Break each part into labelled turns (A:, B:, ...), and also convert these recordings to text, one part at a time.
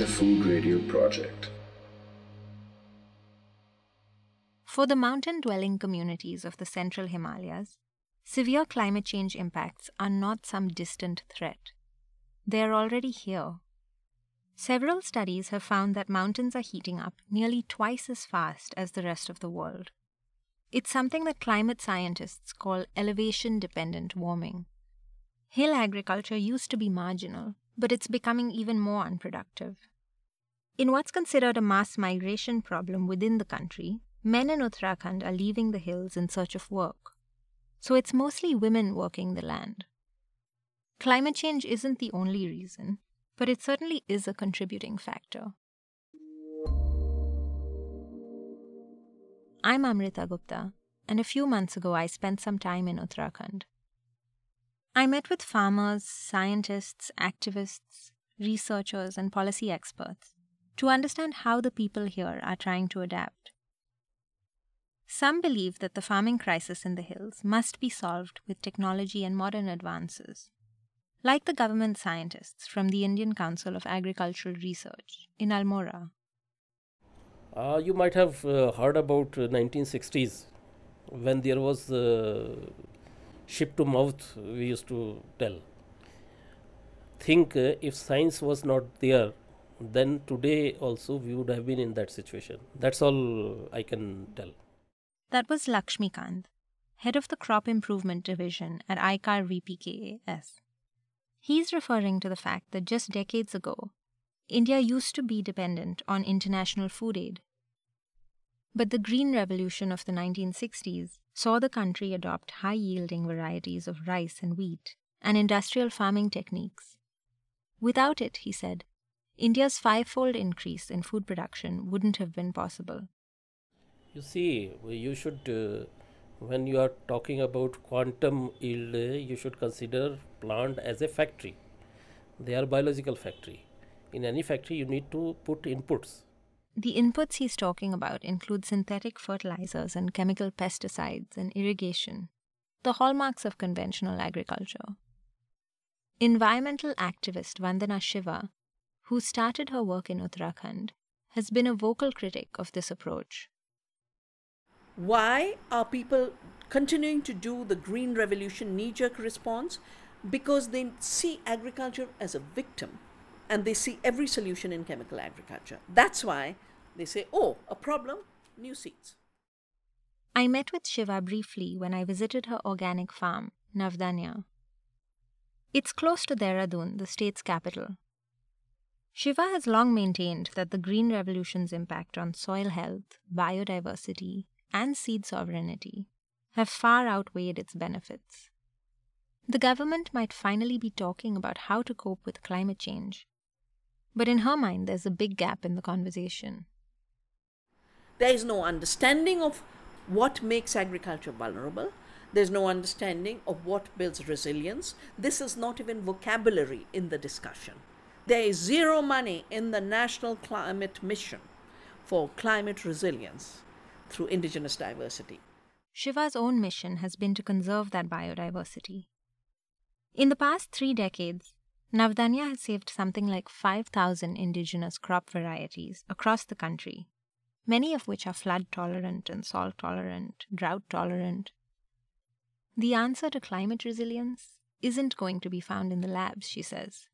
A: the Food Radio Project.
B: For the mountain dwelling communities of the central Himalayas, severe climate change impacts are not some distant threat. They are already here. Several studies have found that mountains are heating up nearly twice as fast as the rest of the world. It's something that climate scientists call elevation dependent warming. Hill agriculture used to be marginal, but it's becoming even more unproductive. In what's considered a mass migration problem within the country, men in Uttarakhand are leaving the hills in search of work. So it's mostly women working the land. Climate change isn't the only reason, but it certainly is a contributing factor. I'm Amrita Gupta, and a few months ago I spent some time in Uttarakhand. I met with farmers, scientists, activists, researchers, and policy experts to understand how the people here are trying to adapt. Some believe that the farming crisis in the hills must be solved with technology and modern advances. Like the government scientists from the Indian Council of Agricultural Research in Almora.
C: Uh, you might have uh, heard about uh, 1960s when there was uh, ship to mouth we used to tell think uh, if science was not there then today also we would have been in that situation. That's all i can tell.
B: That was lakshmi kant head of the crop improvement division at icar vpkas he's referring to the fact that just decades ago india used to be dependent on international food aid. But the green revolution of the 1960s saw the country adopt high yielding varieties of rice and wheat and industrial farming techniques. Without it, he said, India's fivefold increase in food production wouldn't have been possible.
C: You see, you should, uh, when you are talking about quantum yield, you should consider plant as a factory. They are biological factory. In any factory, you need to put inputs
B: the inputs he's talking about include synthetic fertilizers and chemical pesticides and irrigation, the hallmarks of conventional agriculture. Environmental activist Vandana Shiva, who started her work in Uttarakhand, has been a vocal critic of this approach.
D: Why are people continuing to do the green revolution knee jerk response? Because they see agriculture as a victim and they see every solution in chemical agriculture. That's why they say, oh, a problem, new seeds.
B: I met with Shiva briefly when I visited her organic farm, Navdanya. It's close to Dehradun, the state's capital. Shiva has long maintained that the Green Revolution's impact on soil health, biodiversity, and seed sovereignty have far outweighed its benefits. The government might finally be talking about how to cope with climate change. But in her mind, there's a big gap in the conversation.
D: There is no understanding of what makes agriculture vulnerable. There's no understanding of what builds resilience. This is not even vocabulary in the discussion. There is zero money in the National Climate Mission for climate resilience through indigenous diversity.
B: Shiva's own mission has been to conserve that biodiversity. In the past three decades, Navdanya has saved something like 5,000 indigenous crop varieties across the country many of which are flood tolerant and salt tolerant, drought tolerant. The answer to climate resilience isn't going to be found in the labs, she says.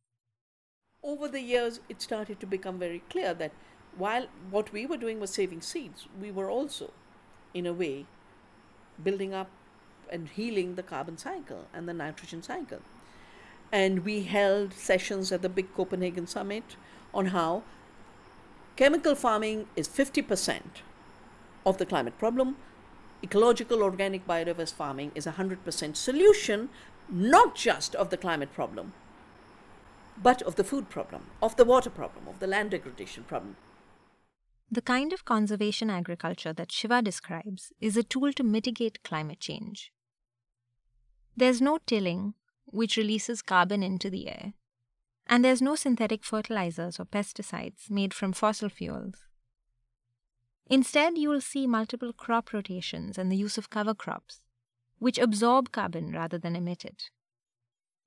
D: Over the years, it started to become very clear that while what we were doing was saving seeds, we were also, in a way, building up and healing the carbon cycle and the nitrogen cycle. And we held sessions at the big Copenhagen summit on how Chemical farming is 50% of the climate problem. Ecological organic biodiverse farming is a 100% solution, not just of the climate problem, but of the food problem, of the water problem, of the land degradation problem.
B: The kind of conservation agriculture that Shiva describes is a tool to mitigate climate change. There's no tilling, which releases carbon into the air, and there's no synthetic fertilizers or pesticides made from fossil fuels. Instead, you will see multiple crop rotations and the use of cover crops, which absorb carbon rather than emit it.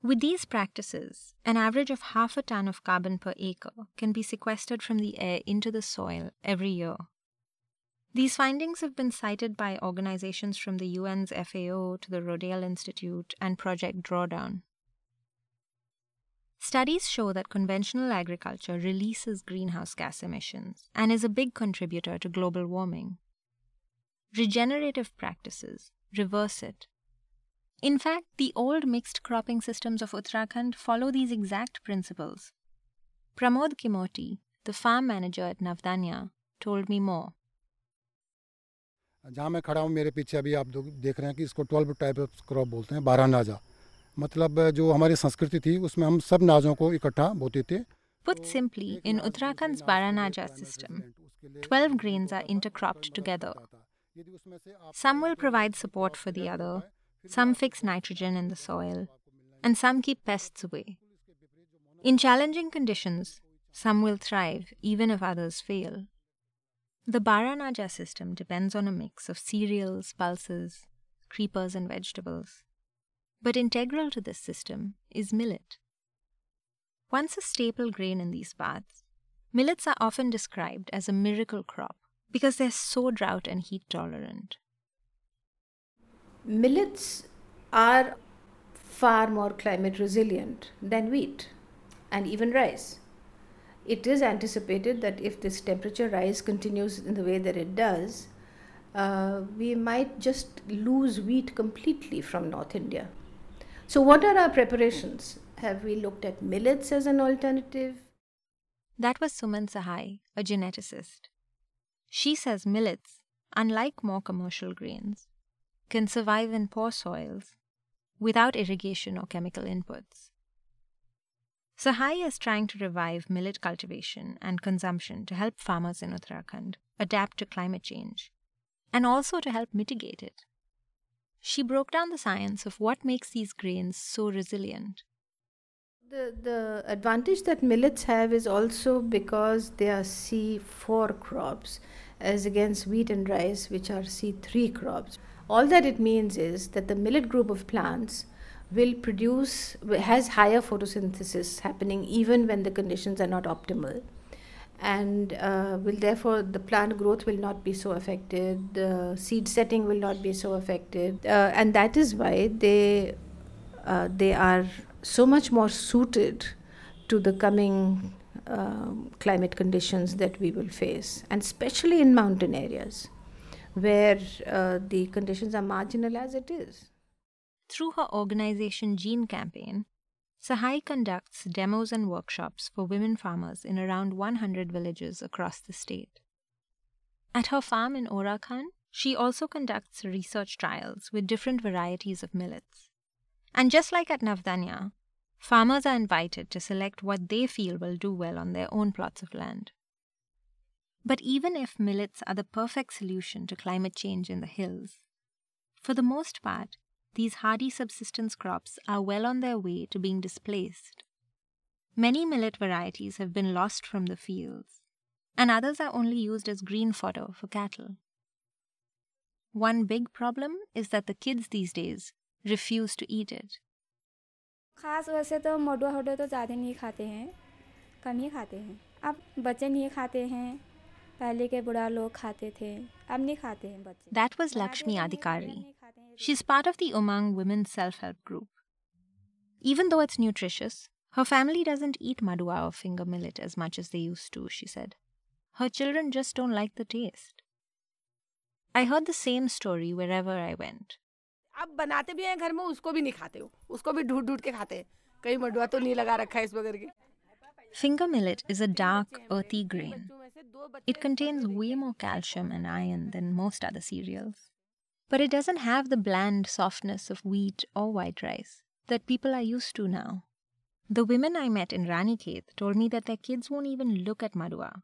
B: With these practices, an average of half a ton of carbon per acre can be sequestered from the air into the soil every year. These findings have been cited by organizations from the UN's FAO to the Rodale Institute and Project Drawdown. Studies show that conventional agriculture releases greenhouse gas emissions and is a big contributor to global warming. Regenerative practices reverse it. In fact, the old mixed cropping systems of Uttarakhand follow these exact principles. Pramod Kimoti, the farm manager at Navdanya, told me more.
E: जहाँ मैं खड़ा हूँ मेरे पीछे अभी आप देख रहे हैं कि इसको ट्वेल्व टाइप ऑफ क्रॉप बोलते हैं बारह नाजा मतलब जो हमारी संस्कृति थी उसमें हम सब नाजों को इकट्ठा बोते थे
B: Put simply, in Uttarakhand's Baranaja system, 12 grains are intercropped together. Some will provide support for the other, some fix nitrogen in the soil, and some keep pests away. In challenging conditions, some will thrive even if others fail. The Baranaja system depends on a mix of cereals, pulses, creepers, and vegetables. But integral to this system is millet. Once a staple grain in these parts, millets are often described as a miracle crop because they're so drought and heat tolerant.
F: Millets are far more climate resilient than wheat and even rice it is anticipated that if this temperature rise continues in the way that it does, uh, we might just lose wheat completely from North India. So, what are our preparations? Have we looked at millets as an alternative?
B: That was Suman Sahai, a geneticist. She says millets, unlike more commercial grains, can survive in poor soils without irrigation or chemical inputs. Sahai is trying to revive millet cultivation and consumption to help farmers in Uttarakhand adapt to climate change and also to help mitigate it. She broke down the science of what makes these grains so resilient.
F: The, the advantage that millets have is also because they are C4 crops as against wheat and rice, which are C3 crops. All that it means is that the millet group of plants will produce has higher photosynthesis happening even when the conditions are not optimal. And uh, will therefore the plant growth will not be so affected the seed setting will not be so affected uh, and that is why they uh, they are so much more suited to the coming um, climate conditions that we will face and especially in mountain areas where uh, the conditions are marginal as it is
B: through her organization Gene Campaign, Sahai conducts demos and workshops for women farmers in around 100 villages across the state. At her farm in Orakan, she also conducts research trials with different varieties of millets. And just like at Navdanya, farmers are invited to select what they feel will do well on their own plots of land. But even if millets are the perfect solution to climate change in the hills, for the most part, these hardy subsistence crops are well on their way to being displaced. Many millet varieties have been lost from the fields, and others are only used as green fodder for cattle. One big problem is that the kids these days refuse to eat it.
G: खास वैसे तो मडुआ हडुआ तो ज़्यादा नहीं खाते हैं कम ही खाते हैं अब बच्चे नहीं खाते हैं पहले के बुढ़ा लोग खाते थे अब नहीं खाते हैं बच्चे।
B: That was Lakshmi Adhikari she is part of the Umang women self help group even though it's nutritious her family doesn't eat madua or finger millet as much as they used to she said her children just don't like the taste I heard the same story wherever I went
H: बनाते भी हैं घर में उसको भी नहीं खाते हो। उसको भी ढूंढ ढूंढ के खाते हैं। कहीं मडुआ तो नहीं लगा रखा है इस बगैर के।
B: Finger millet is a dark, earthy grain. It contains way more calcium and iron than most other cereals. But it doesn't have the bland softness of wheat or white rice that people are used to now. The women I met in Ranikhet told me that their kids won't even look at madua.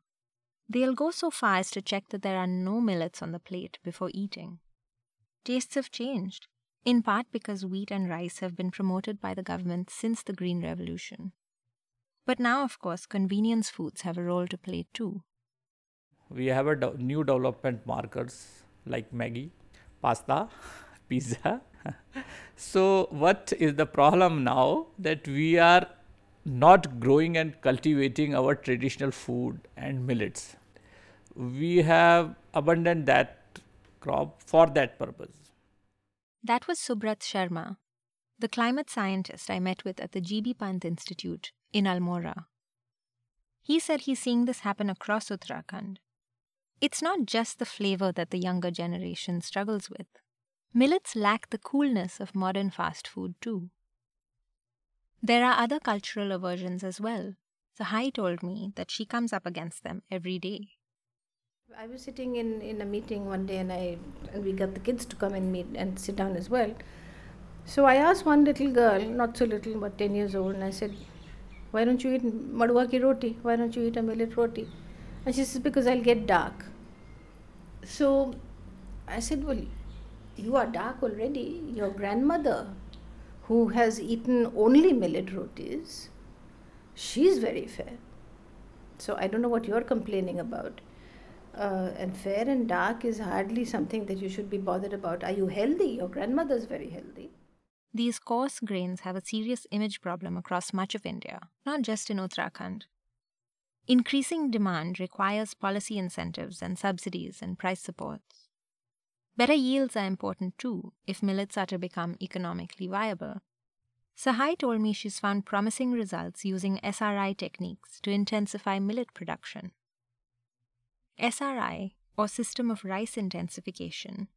B: They'll go so far as to check that there are no millets on the plate before eating. Tastes have changed, in part because wheat and rice have been promoted by the government since the Green Revolution. But now, of course, convenience foods have a role to play too.
I: We have a new development markers like Maggi, pasta, pizza, so, what is the problem now that we are not growing and cultivating our traditional food and millets? We have abandoned that crop for that purpose.
B: That was Subrat Sharma, the climate scientist I met with at the GB Pant Institute in Almora. He said he's seeing this happen across Uttarakhand. It's not just the flavor that the younger generation struggles with. Millets lack the coolness of modern fast food, too. There are other cultural aversions as well. Sahai told me that she comes up against them every day.
F: I was sitting in, in a meeting one day and I and we got the kids to come and meet and sit down as well. So I asked one little girl, not so little but 10 years old, and I said, Why don't you eat madwa ki roti? Why don't you eat a millet roti? And she says, Because I'll get dark. So I said, Well, you are dark already. Your grandmother, who has eaten only millet rotis, she's very fair. So I don't know what you're complaining about. Uh, and fair and dark is hardly something that you should be bothered about. Are you healthy? Your grandmother's very healthy.
B: These coarse grains have a serious image problem across much of India, not just in Uttarakhand. Increasing demand requires policy incentives and subsidies and price supports. Better yields are important too if millets are to become economically viable. Sahai told me she's found promising results using SRI techniques to intensify millet production. SRI, or System of Rice Intensification,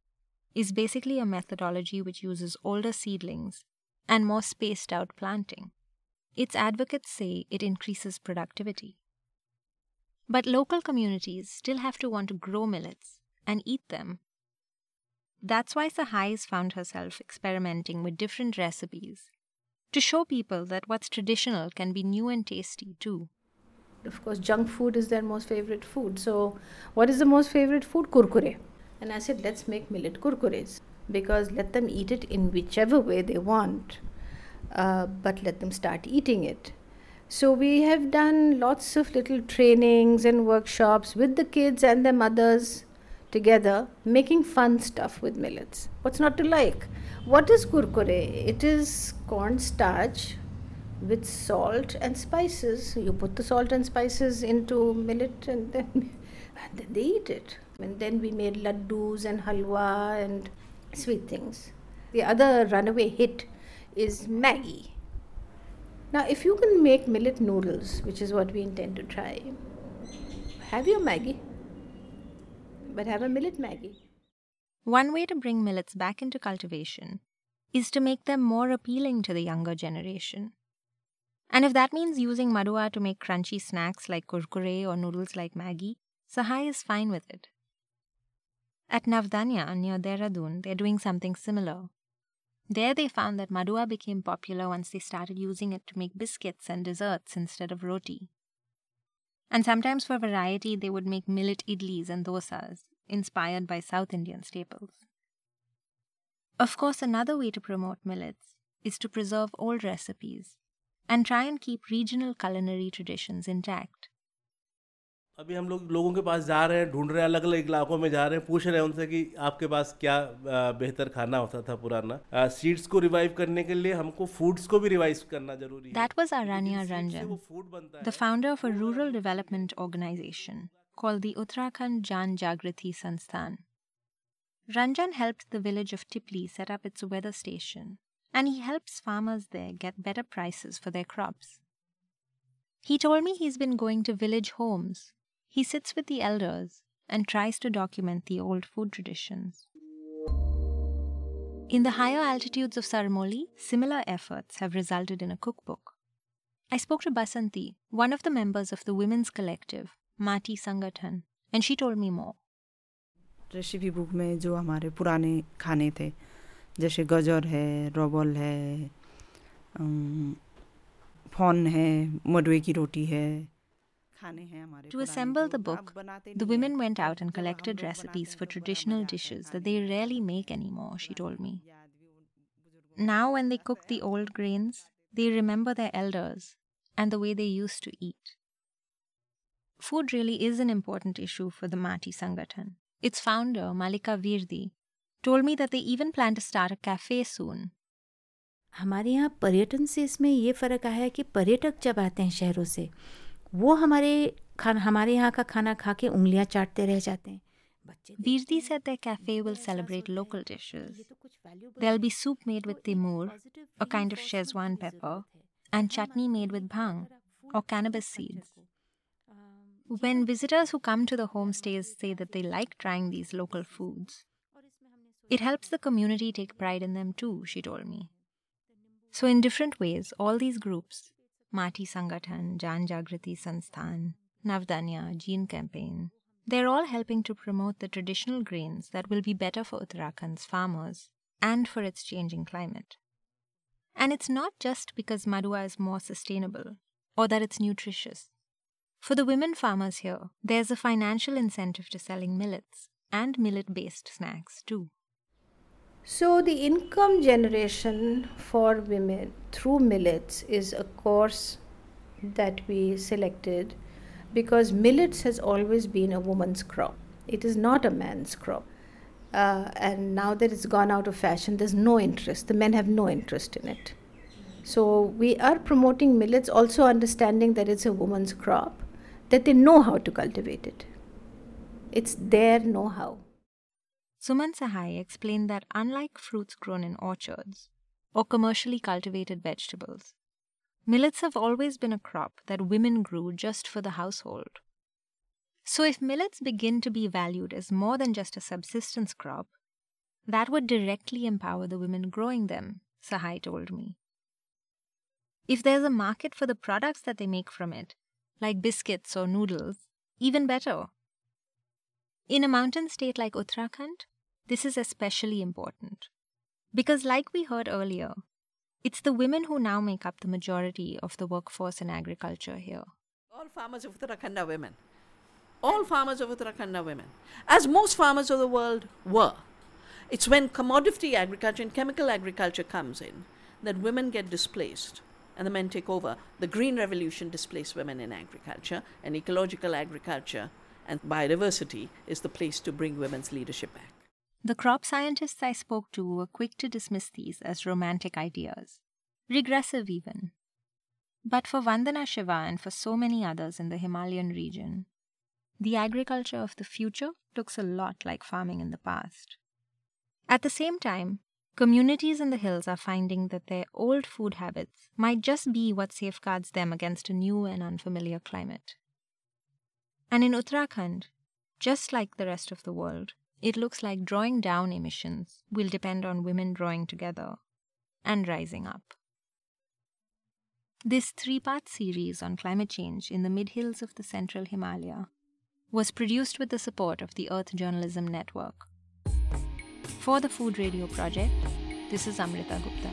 B: is basically a methodology which uses older seedlings and more spaced out planting. Its advocates say it increases productivity. But local communities still have to want to grow millets and eat them. That's why Sahai has found herself experimenting with different recipes to show people that what's traditional can be new and tasty too.
F: Of course, junk food is their most favorite food. So, what is the most favorite food? Kurkure. And I said, let's make millet kurkures because let them eat it in whichever way they want, uh, but let them start eating it. So, we have done lots of little trainings and workshops with the kids and their mothers together, making fun stuff with millets. What's not to like? What is kurkure? It is cornstarch with salt and spices. You put the salt and spices into millet and then, and then they eat it. And then we made laddus and halwa and sweet things. The other runaway hit is Maggi. Now, if you can make millet noodles, which is what we intend to try, have your Maggi, but have a millet Maggi.
B: One way to bring millets back into cultivation is to make them more appealing to the younger generation. And if that means using madua to make crunchy snacks like kurkure or noodles like Maggi, Sahai is fine with it. At Navdanya near Dehradun, they're doing something similar. There they found that madua became popular once they started using it to make biscuits and desserts instead of roti. And sometimes for variety, they would make millet idlis and dosas, inspired by South Indian staples. Of course, another way to promote millets is to preserve old recipes and try and keep regional culinary traditions intact.
J: अभी हम लोग लोगों के पास जा रहे हैं ढूंढ रहे हैं अलग अलग इलाकों में जा रहे हैं पूछ रहे हैं उनसे कि आपके पास क्या बेहतर खाना होता था पुराना। सीड्स को रिवाइव करने के लिए हमको फूड्स को भी रिवाइव करना ज़रूरी
B: that was Aranya Ranjan the founder of a rural development organization called the Uttarakhand Jan Jagriti Sansthan Ranjan helped the village of Tipli set up its weather station and he helps farmers there get better prices for their crops He told me he's been going to village homes he sits with the elders and tries to document the old food traditions. In the higher altitudes of Sarmoli, similar efforts have resulted in a cookbook. I spoke to Basanti, one of the members of the women's collective, Mati Sangathan, and she told me more.
K: Recipe book में जो हमारे पुराने खाने थे जैसे गजर है रोबल है फौन है मडवे की रोटी है
B: to assemble the book, the women went out and collected recipes for traditional dishes that they rarely make anymore, she told me. Now, when they cook the old grains, they remember their elders and the way they used to eat. Food really is an important issue for the Mati Sangathan. Its founder, Mallika Virdi, told me that they even plan to start a cafe soon.
L: हमारे यहाँ पर्यटन से इसमें ये फ़र्क आया है कि पर्यटक जब आते हैं शहरों से वो हमारे खाना हमारे यहाँ का खाना खा के उंगलियाँ चाटते रह जाते हैं
B: Virdi said their cafe will celebrate local dishes. There'll be soup made with timur, a kind of Szechuan pepper, and chutney made with bhang, or cannabis seeds. When visitors who come to the homestays say that they like trying these local foods, it helps the community take pride in them too, she told me. So, in different ways, all these groups Mati Sangathan, Jan Jagriti Sansthan, Navdanya, Gene Campaign they're all helping to promote the traditional grains that will be better for Uttarakhand's farmers and for its changing climate. And it's not just because Madua is more sustainable or that it's nutritious. For the women farmers here, there's a financial incentive to selling millets and millet based snacks too.
F: So, the income generation for women through millets is a course that we selected because millets has always been a woman's crop. It is not a man's crop. Uh, and now that it's gone out of fashion, there's no interest. The men have no interest in it. So we are promoting millets, also understanding that it's a woman's crop, that they know how to cultivate it. It's their know how.
B: Suman Sahai explained that unlike fruits grown in orchards or commercially cultivated vegetables, Millets have always been a crop that women grew just for the household. So, if millets begin to be valued as more than just a subsistence crop, that would directly empower the women growing them, Sahai told me. If there's a market for the products that they make from it, like biscuits or noodles, even better. In a mountain state like Uttarakhand, this is especially important. Because, like we heard earlier, it's the women who now make up the majority of the workforce in agriculture here.
D: All farmers of Uttarakhand are women. All farmers of Uttarakhand are women, as most farmers of the world were. It's when commodity agriculture and chemical agriculture comes in that women get displaced and the men take over. The Green Revolution displaced women in agriculture, and ecological agriculture and biodiversity is the place to bring women's leadership back.
B: The crop scientists I spoke to were quick to dismiss these as romantic ideas, regressive even. But for Vandana Shiva and for so many others in the Himalayan region, the agriculture of the future looks a lot like farming in the past. At the same time, communities in the hills are finding that their old food habits might just be what safeguards them against a new and unfamiliar climate. And in Uttarakhand, just like the rest of the world, it looks like drawing down emissions will depend on women drawing together and rising up. This three part series on climate change in the mid hills of the central Himalaya was produced with the support of the Earth Journalism Network. For the Food Radio Project, this is Amrita Gupta.